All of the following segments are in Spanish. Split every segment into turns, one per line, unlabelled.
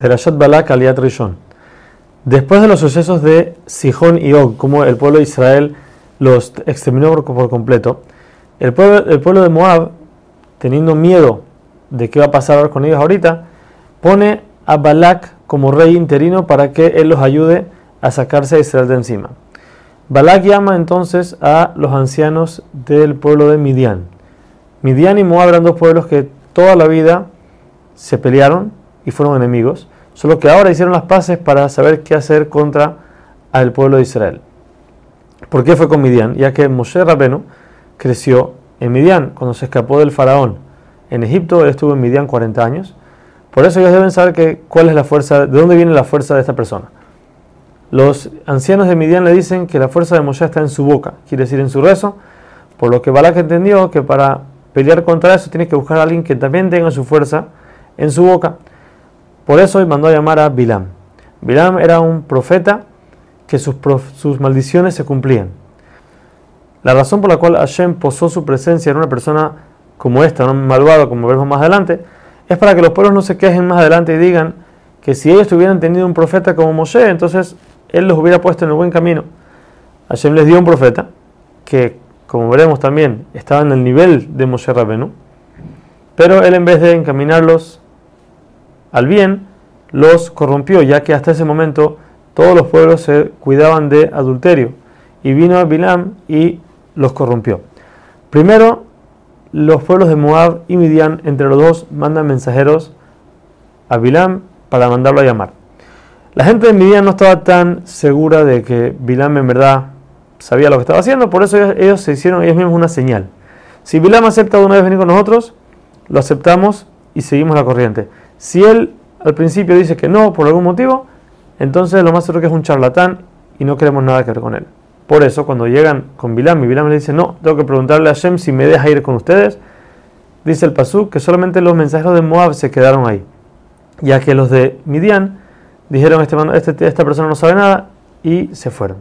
Balak Aliat Rishon. Después de los sucesos de Sihón y Og, como el pueblo de Israel los exterminó por, completo, el pueblo, el pueblo, de Moab, teniendo miedo de qué va a pasar con ellos ahorita, pone a Balak como rey interino para que él los ayude a sacarse a Israel de encima. Balak llama entonces a los ancianos del pueblo de Midian. Midian y Moab eran dos pueblos que toda la vida se pelearon y fueron enemigos, solo que ahora hicieron las paces para saber qué hacer contra el pueblo de Israel. ¿Por qué fue con Midian? Ya que Moshe Rabenu creció en Midian cuando se escapó del faraón. En Egipto él estuvo en Midian 40 años. Por eso ellos deben saber que, cuál es la fuerza, de dónde viene la fuerza de esta persona. Los ancianos de Midian le dicen que la fuerza de Moshe está en su boca, quiere decir en su rezo, por lo que Balak entendió que para pelear contra eso tiene que buscar a alguien que también tenga su fuerza en su boca. Por eso mandó a llamar a Bilam. Bilam era un profeta que sus, maldiciones se cumplían. La razón por la cual Hashem posó su presencia en una persona como esta, un malvado, como veremos más adelante, es para que los pueblos no se quejen más adelante y digan que si ellos hubieran tenido un profeta como Moshe, entonces él los hubiera puesto en el buen camino. Hashem les dio un profeta que, como veremos también, estaba en el nivel de Moshe Rabenu, pero él en vez de encaminarlos al bien, los corrompió, ya que hasta ese momento todos los pueblos se cuidaban de adulterio. Y vino Bilam y los corrompió. Primero, los pueblos de Moab y Midian, entre los dos, mandan mensajeros a Bilam para mandarlo a llamar. La gente de Midian no estaba tan segura de que Bilam en verdad sabía lo que estaba haciendo, por eso ellos, se hicieron ellos mismos una señal. Si Bilam acepta una vez venir con nosotros, lo aceptamos y seguimos la corriente. Si él al principio dice que no por algún motivo, entonces lo más seguro que es un charlatán y no queremos nada que ver con él. Por eso, cuando llegan con Bilam y Bilam le dice, no, tengo que preguntarle a Shem si me deja ir con ustedes, dice el Pasú que solamente los mensajeros de Moab se quedaron ahí, ya que los de Midian dijeron, este, este, esta persona no sabe nada, y se fueron.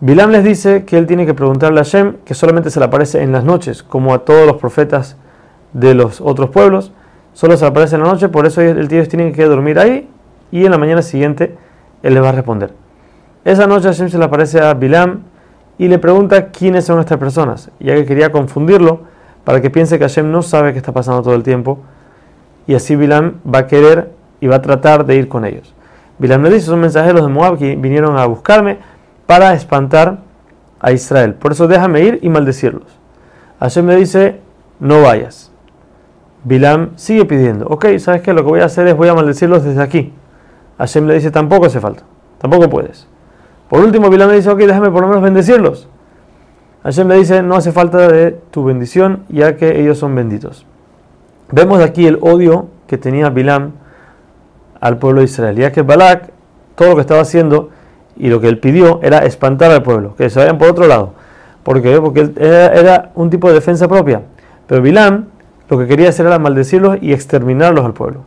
Bilam les dice que él tiene que preguntarle a Shem, que solamente se le aparece en las noches, como a todos los profetas de los otros pueblos, solo se aparece en la noche, por eso el tío tiene que dormir ahí y en la mañana siguiente él le va a responder. Esa noche Hashem se le aparece a Bilam y le pregunta quiénes son estas personas, ya que quería confundirlo para que piense que Hashem no sabe qué está pasando todo el tiempo y así Bilam va a querer y va a tratar de ir con ellos. Bilam le dice, son mensajeros de Moab que vinieron a buscarme para espantar a Israel. Por eso déjame ir y maldecirlos. Hashem le dice, no vayas. Bilam sigue pidiendo, ok, ¿sabes qué? Lo que voy a hacer es voy a maldecirlos desde aquí. Hashem le dice, tampoco hace falta, tampoco puedes. Por último, Bilam le dice, ok, déjame por lo menos bendecirlos. Hashem le dice, no hace falta de tu bendición, ya que ellos son benditos. Vemos aquí el odio que tenía Bilam al pueblo de Israel, ya que Balak, todo lo que estaba haciendo y lo que él pidió era espantar al pueblo, que se vayan por otro lado. Porque era, era un tipo de defensa propia. Pero Bilam lo que quería hacer era maldecirlos y exterminarlos al pueblo.